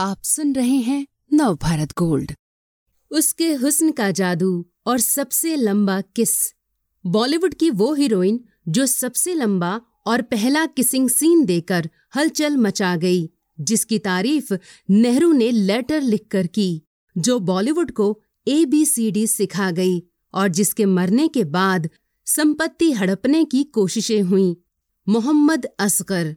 आप सुन रहे हैं नव भारत गोल्ड। उसके हुस्न का जादू और सबसे लंबा किस? बॉलीवुड की वो हीरोइन जो सबसे लंबा और पहला किसिंग सीन देकर हलचल मचा गई, जिसकी तारीफ़ नेहरू ने लेटर लिखकर की, जो बॉलीवुड को ए बी सी डी सिखा गई और जिसके मरने के बाद संपत्ति हड़पने की कोशिशें हुईं, मोहम्मद असगर,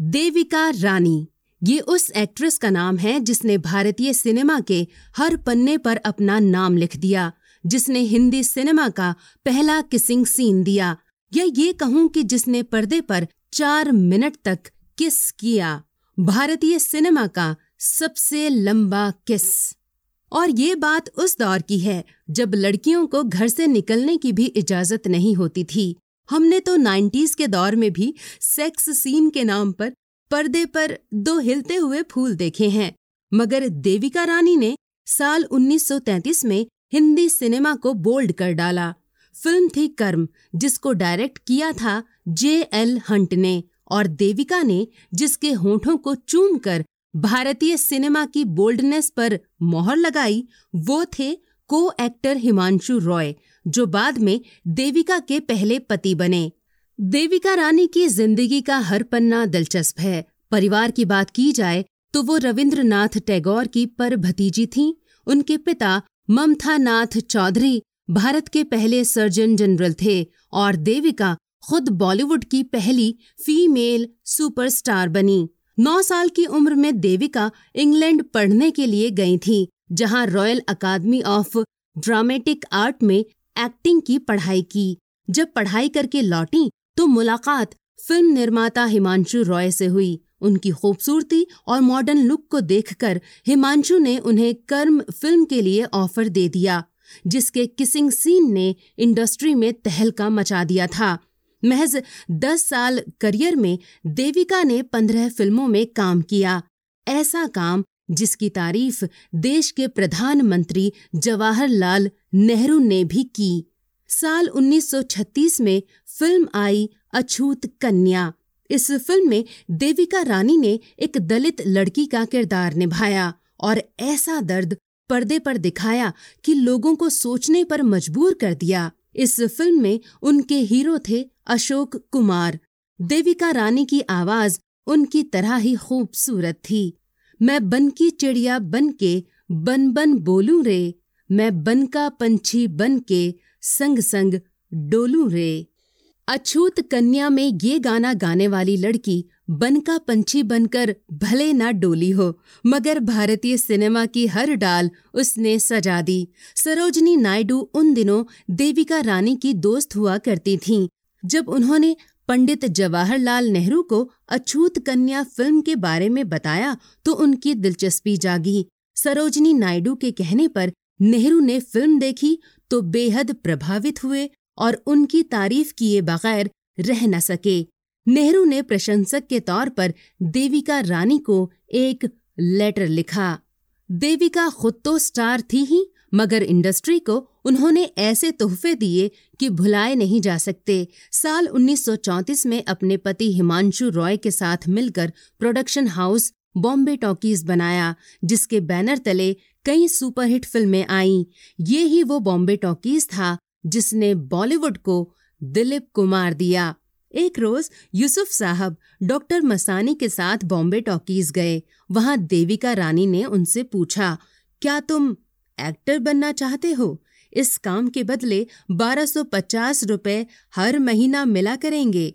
देविका रानी। ये उस एक्ट्रेस का नाम है जिसने भारतीय सिनेमा के हर पन्ने पर अपना नाम लिख दिया, जिसने हिंदी सिनेमा का पहला किसिंग सीन दिया। या ये कहूँ कि जिसने पर्दे पर चार मिनट तक किस किया, भारतीय सिनेमा का सबसे लंबा किस। और ये बात उस दौर की है, जब लड़कियों को घर से निकलने की भी इजाज़त नहीं होती थी। हमने तो 90s के दौर में भी सेक्स सीन के नाम पर पर्दे पर दो हिलते हुए फूल देखे हैं, मगर देविका रानी ने साल 1933 में हिंदी सिनेमा को बोल्ड कर डाला। फ़िल्म थी कर्म, जिसको डायरेक्ट किया था जे एल हंट ने, और देविका ने जिसके होठों को चूम कर भारतीय सिनेमा की बोल्डनेस पर मोहर लगाई, वो थे को एक्टर हिमांशु रॉय, जो बाद में देविका के पहले पति बने। देविका रानी की ज़िंदगी का हर पन्ना दिलचस्प है। परिवार की बात की जाए तो वो रविंद्रनाथ टैगोर की पर भतीजी थीं। उनके पिता ममथा नाथ चौधरी भारत के पहले सर्जन जनरल थे और देविका खुद बॉलीवुड की पहली फीमेल सुपरस्टार बनी। नौ साल की उम्र में देविका इंग्लैंड पढ़ने के लिए गई थी, जहाँ Royal Academy of Dramatic Art में एक्टिंग की पढ़ाई की। जब पढ़ाई करके लौटी तो मुलाकात फ़िल्म निर्माता हिमांशु रॉय से हुई। उनकी खूबसूरती और मॉडर्न लुक को देखकर हिमांशु ने उन्हें कर्म फ़िल्म के लिए ऑफ़र दे दिया, जिसके किसिंग सीन ने इंडस्ट्री में तहलका मचा दिया था। महज दस साल करियर में देविका ने पंद्रह फ़िल्मों में काम किया। ऐसा काम जिसकी तारीफ़ देश के प्रधानमंत्री जवाहरलाल नेहरू ने भी की। साल 1936 में फ़िल्म आई अछूत कन्या। इस फ़िल्म में देविका रानी ने एक दलित लड़की का किरदार निभाया और ऐसा दर्द पर्दे पर दिखाया कि लोगों को सोचने पर मजबूर कर दिया। इस फ़िल्म में उनके हीरो थे अशोक कुमार। देविका रानी की आवाज़ उनकी तरह ही खूबसूरत थी। मैं बन की चिड़िया बन के, बन बन बोलूँ रे। मैं बन का पंछी बन के संग संग डोलूं रे। अछूत कन्या में ये गाना गाने वाली लड़की बन का पंछी बनकर भले ना डोली हो, मगर भारतीय सिनेमा की हर डाल उसने सजा दी। सरोजनी नायडू उन दिनों देविका रानी की दोस्त हुआ करती थीं, जब उन्होंने पंडित जवाहरलाल नेहरू को अछूत कन्या फ़िल्म के बारे में बताया तो उनकी दिलचस्पी जागी। सरोजनी नायडू के कहने पर नेहरू ने फ़िल्म देखी तो बेहद प्रभावित हुए और उनकी तारीफ़ किए बगैर रह न सके। नेहरू ने प्रशंसक के तौर पर देविका रानी को एक लेटर लिखा। देविका खुद तो स्टार थी ही, मगर इंडस्ट्री को उन्होंने ऐसे तोहफे दिए कि भुलाए नहीं जा सकते। साल 1934 में अपने पति हिमांशु रॉय के साथ मिलकर प्रोडक्शन हाउस बॉम्बे टॉकीज बनाया, जिसके बैनर तले कई सुपरहिट फ़िल्में आईं। ये ही वो बॉम्बे टॉकीज था जिसने बॉलीवुड को दिलीप कुमार दिया। एक रोज यूसुफ साहब डॉक्टर मसानी के साथ बॉम्बे टॉकीज गए। वहाँ देविका रानी ने उनसे पूछा, क्या तुम एक्टर बनना चाहते हो? इस काम के बदले 1250 रुपए हर महीना मिला करेंगे।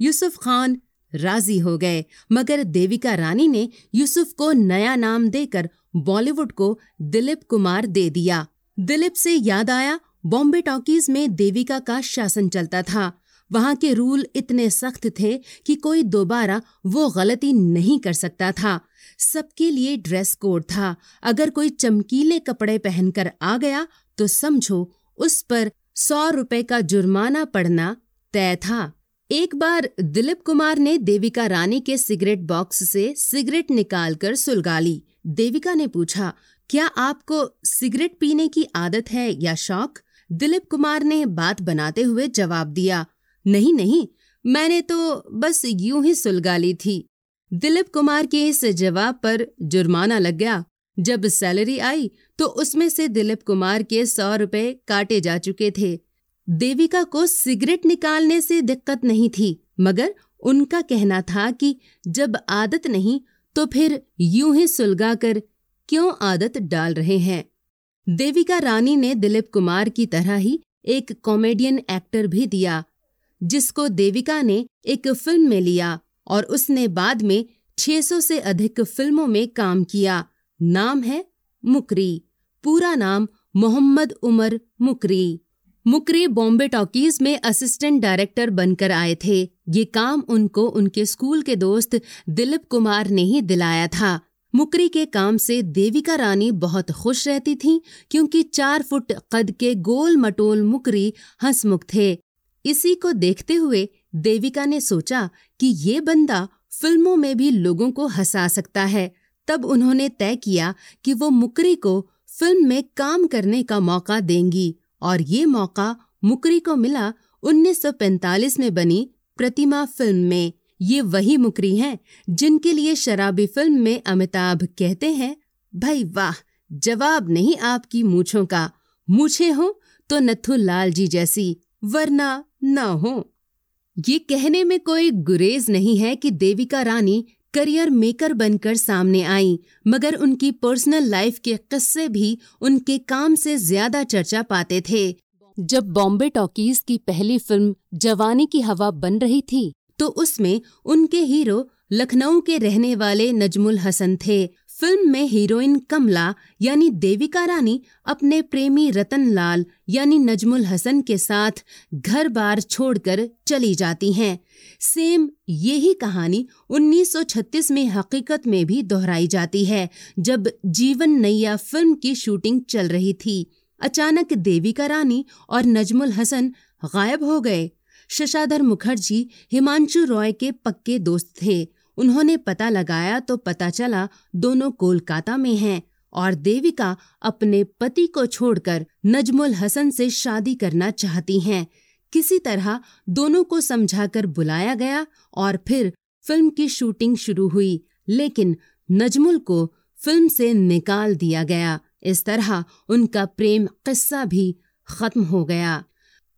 यूसुफ खान राज़ी हो गए। मगर देविका रानी ने यूसुफ को नया नाम देकर बॉलीवुड को दिलीप कुमार दे दिया। दिलीप से याद आया, बॉम्बे टॉकीज में देविका का शासन चलता था। वहाँ के रूल इतने सख्त थे कि कोई दोबारा वो गलती नहीं कर सकता था। सबके लिए ड्रेस कोड था। अगर कोई चमकीले कपड़े पहनकर आ गया तो समझो, उस पर सौ रुपए का जुर्माना पड़ना तय था। एक बार दिलीप कुमार ने देविका रानी के सिगरेट बॉक्स से सिगरेट निकालकर सुलगा ली। देविका ने पूछा, क्या आपको सिगरेट पीने की आदत है या शौक? दिलीप कुमार ने बात बनाते हुए जवाब दिया, नहीं नहीं, मैंने तो बस यूँ ही सुलगा ली थी। दिलीप कुमार के इस जवाब पर जुर्माना लग गया। जब सैलरी आई तो उसमें से दिलीप कुमार के सौ रुपए काटे जा चुके थे। देविका को सिगरेट निकालने से दिक्कत नहीं थी, मगर उनका कहना था कि जब आदत नहीं तो फिर यूँ ही सुलगा कर क्यों आदत डाल रहे हैं? देविका रानी ने दिलीप कुमार की तरह ही एक कॉमेडियन एक्टर भी दिया, जिसको देविका ने एक फ़िल्म में लिया और उसने बाद में 600 से अधिक फ़िल्मों में काम किया। नाम है मुकरी, पूरा नाम मोहम्मद उमर मुकरी। मुकरी बॉम्बे टॉकीज में असिस्टेंट डायरेक्टर बनकर आए थे। ये काम उनको उनके स्कूल के दोस्त दिलीप कुमार ने ही दिलाया था। मुकरी के काम से देविका रानी बहुत खुश रहती थीं, क्योंकि चार फुट कद के गोल मटोल मुकरी हंसमुख थे। इसी को देखते हुए देविका ने सोचा कि ये बंदा फ़िल्मों में भी लोगों को हंसा सकता है। तब उन्होंने तय किया कि वो मुकरी को फ़िल्म में काम करने का मौका देंगी। और ये मौका मुकरी को मिला 1945 में बनी प्रतिमा फ़िल्म में। ये वही मुकरी हैं जिनके लिए शराबी फ़िल्म में अमिताभ कहते हैं, भाई वाह, जवाब नहीं आपकी मूछों का। मूछे हो तो नथु लाल जी जैसी, वरना न हो। ये कहने में कोई गुरेज नहीं है कि देविका रानी करियर मेकर बनकर सामने आई, मगर उनकी पर्सनल लाइफ के किस्से भी उनके काम से ज़्यादा चर्चा पाते थे। जब बॉम्बे टॉकीज की पहली फ़िल्म जवानी की हवा बन रही थी तो उसमें उनके हीरो लखनऊ के रहने वाले नजमुल हसन थे। फ़िल्म में हीरोइन कमला, यानी देविका रानी, अपने प्रेमी रतन लाल यानी नजमुल हसन के साथ घर बार छोड़कर चली जाती हैं। सेम यही कहानी 1936 में हकीकत में भी दोहराई जाती है, जब जीवन नैया फ़िल्म की शूटिंग चल रही थी। अचानक देविका रानी और नजमुल हसन गायब हो गए। शशाधर मुखर्जी, हिमांशु रॉय के पक्के दोस्त थे। उन्होंने पता लगाया तो पता चला दोनों कोलकाता में हैं और देविका अपने पति को छोड़कर नजमुल हसन से शादी करना चाहती हैं। किसी तरह दोनों को समझाकर बुलाया गया और फिर फ़िल्म की शूटिंग शुरू हुई, लेकिन नजमुल को फ़िल्म से निकाल दिया गया। इस तरह उनका प्रेम किस्सा भी खत्म हो गया।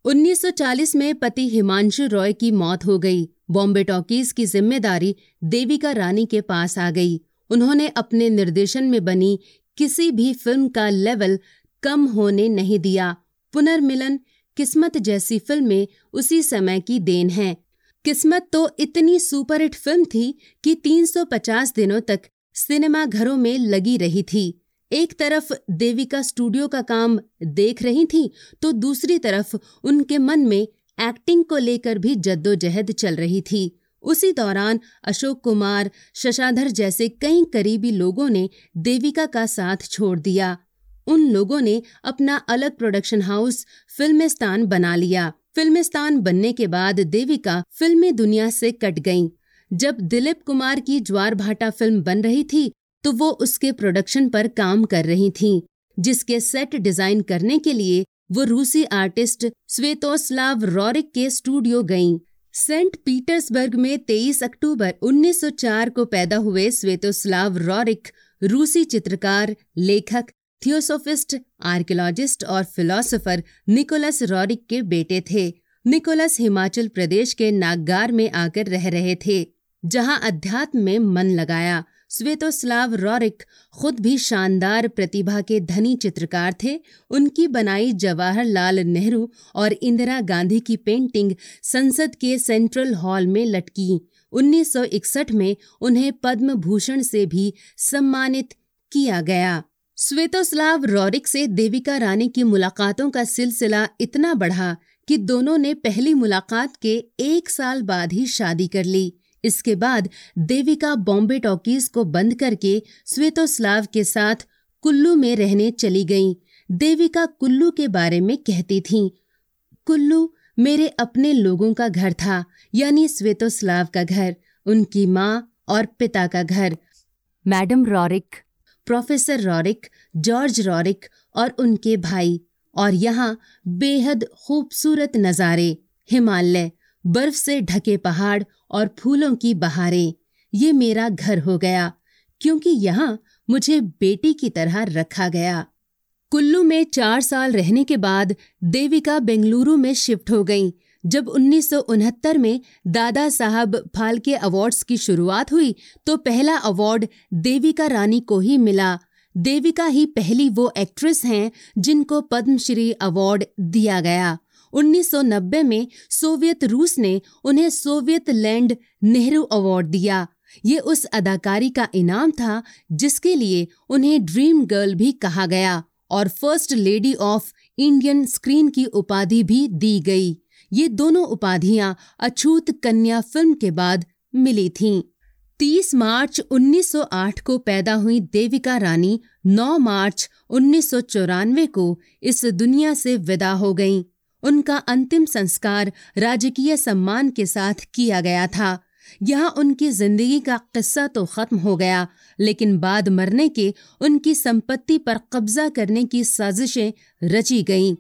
1940 में पति हिमांशु रॉय की मौत हो गई। बॉम्बे टॉकीज की ज़िम्मेदारी देविका रानी के पास आ गई। उन्होंने अपने निर्देशन में बनी, किसी भी फ़िल्म का लेवल कम होने नहीं दिया। पुनर्मिलन किस्मत जैसी फ़िल्में उसी समय की देन है। किस्मत तो इतनी सुपरहिट फ़िल्म थी कि 350 दिनों तक सिनेमा घरों में लगी रही थी। एक तरफ़ देविका स्टूडियो का काम देख रही थी तो दूसरी तरफ़ उनके मन में एक्टिंग को लेकर भी जद्दोजहद चल रही थी। उसी दौरान अशोक कुमार शशाधर जैसे कई करीबी लोगों ने देविका का साथ छोड़ दिया। उन लोगों ने अपना अलग प्रोडक्शन हाउस फिल्मिस्तान बना लिया। फिल्मिस्तान बनने के बाद देविका फिल्मी दुनिया से कट गईं। जब दिलीप कुमार की ज्वार भाटा फ़िल्म बन रही थी तो वो उसके प्रोडक्शन पर काम कर रही थीं, जिसके सेट डिज़ाइन करने के लिए वो रूसी आर्टिस्ट स्वेतोस्लाव रॉरिक के स्टूडियो गईं। सेंट पीटर्सबर्ग में 23 अक्टूबर 1904 को पैदा हुए स्वेतोस्लाव रॉरिक, रूसी चित्रकार, लेखक, थियोसोफिस्ट, आर्कियोलॉजिस्ट और फिलोसोफर निकोलस रॉरिक के बेटे थे निकोलस हिमाचल प्रदेश के नागगार में आकर रह रहे थे, जहाँ अध्यात्म में मन लगाया स्वेतोस्लाव रॉरिक खुद भी शानदार प्रतिभा के धनी चित्रकार थे। उनकी बनाई जवाहरलाल नेहरू और इंदिरा गांधी की पेंटिंग संसद के सेंट्रल हॉल में लटकी। 1961 में उन्हें पद्म भूषण से भी सम्मानित किया गया। स्वेतोस्लाव रॉरिक से देविका रानी की मुलाकातों का सिलसिला इतना बढ़ा कि दोनों ने पहली मुलाकात के एक साल बाद ही शादी कर ली। इसके बाद देविका बॉम्बे टॉकीज को बंद करके स्वेतोस्लाव के साथ कुल्लू में रहने चली गईं। देविका कुल्लू के बारे में कहती थीं कुल्लू मेरे अपने लोगों का घर था यानी स्वेतोस्लाव का घर उनकी माँ और पिता का घर। Madam Roerich. Professor Roerich George Roerich और उनके भाई और यहाँ बेहद खूबसूरत नज़ारे हिमालय। बर्फ़ से ढके पहाड़ और फूलों की बहारें। ये मेरा घर हो गया, क्योंकि यहाँ मुझे बेटी की तरह रखा गया। कुल्लू में चार साल रहने के बाद देविका बेंगलुरु में शिफ्ट हो गई, जब उन्नीस सौ उनहत्तर में दादा साहब फाल्के अवार्ड्स की शुरुआत हुई तो पहला अवार्ड देविका रानी को ही मिला। देविका ही पहली वो एक्ट्रेस हैं जिनको पद्मश्री अवार्ड दिया गया। 1990 में सोवियत रूस ने उन्हें सोवियत लैंड नेहरू अवार्ड दिया। ये उस अदाकारी का इनाम था जिसके लिए उन्हें ड्रीम गर्ल भी कहा गया और first lady of Indian screen की उपाधि भी दी गई। ये दोनों उपाधियाँ अछूत कन्या फ़िल्म के बाद मिली थीं। 30 मार्च 1908 को पैदा हुई देविका रानी 9 मार्च उन्नीस सौ चौरानवे को इस दुनिया से विदा हो गईं। उनका अंतिम संस्कार राजकीय सम्मान के साथ किया गया था यहाँ उनकी ज़िंदगी का किस्सा तो खत्म हो गया, लेकिन बाद मरने के उनकी संपत्ति पर कब्जा करने की साजिशें रची गईं।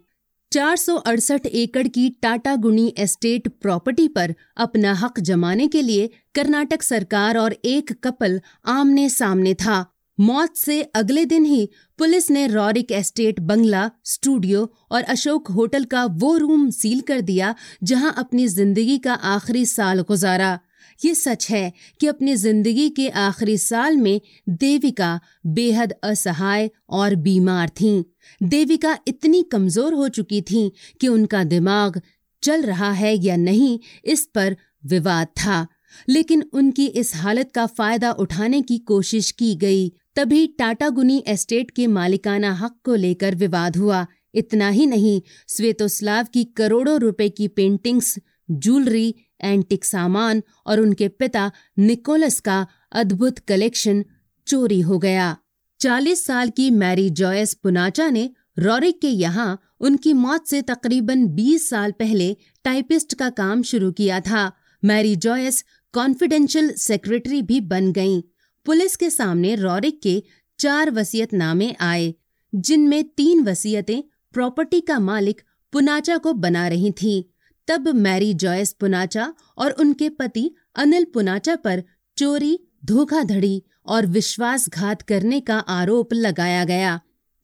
चार सौ अड़सठ एकड़ की टाटा गुणी एस्टेट प्रॉपर्टी पर अपना हक जमाने के लिए कर्नाटक सरकार और एक कपल आमने सामने था मौत से अगले दिन ही पुलिस ने रॉरिक एस्टेट बंगला, स्टूडियो और अशोक होटल का वो रूम सील कर दिया, जहाँ अपनी ज़िंदगी का आखिरी साल गुजारा। ये सच है कि अपनी ज़िंदगी के आखिरी साल में देविका बेहद असहाय और बीमार थीं। देविका इतनी कमज़ोर हो चुकी थीं कि उनका दिमाग चल रहा है या नहीं, इस पर विवाद था। लेकिन उनकी इस हालत का फ़ायदा उठाने की कोशिश की गई। तभी टाटा गुनी एस्टेट के मालिकाना हक को लेकर विवाद हुआ। इतना ही नहीं स्वेतोस्लाव की करोड़ों रुपए की पेंटिंग्स, ज्वेलरी, एंटिक सामान और उनके पिता निकोलस का अद्भुत कलेक्शन चोरी हो गया। चालीस साल की मैरी जॉयस पुनाचा ने रॉरिक के यहाँ उनकी मौत से तकरीबन 20 साल पहले टाइपिस्ट का काम शुरू किया था। मैरी जॉयस कॉन्फिडेंशियल सेक्रेटरी भी बन गईं। पुलिस के सामने रॉरिक के चार वसीयतनामे आए, जिनमें तीन वसीयतें प्रॉपर्टी का मालिक पुनाचा को बना रही थीं। तब मैरी जॉयस पुनाचा और उनके पति अनिल पुनाचा पर चोरी, धोखाधड़ी और विश्वासघात करने का आरोप लगाया गया।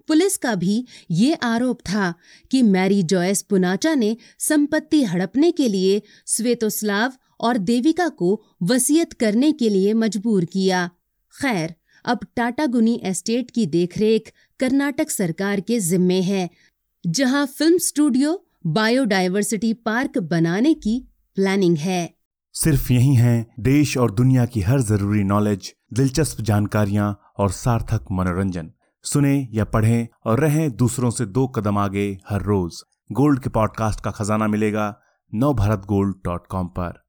पुलिस का भी ये आरोप था कि मैरी जॉयस पुनाचा ने संपत्ति हड़पने के लिए स्वेतोस्लाव और देविका को वसीयत करने के लिए मजबूर किया। खैर, अब टाटा गुनी एस्टेट की देखरेख कर्नाटक सरकार के जिम्मे है, जहाँ फ़िल्म स्टूडियो बायोडायवर्सिटी पार्क बनाने की प्लानिंग है। सिर्फ़ यही है देश और दुनिया की हर ज़रूरी नॉलेज, दिलचस्प जानकारियाँ और सार्थक मनोरंजन। सुने या पढ़ें और रहें दूसरों से दो कदम आगे हर रोज। गोल्ड के पॉडकास्ट का खजाना मिलेगा नव भारत गोल्ड डॉट कॉम पर।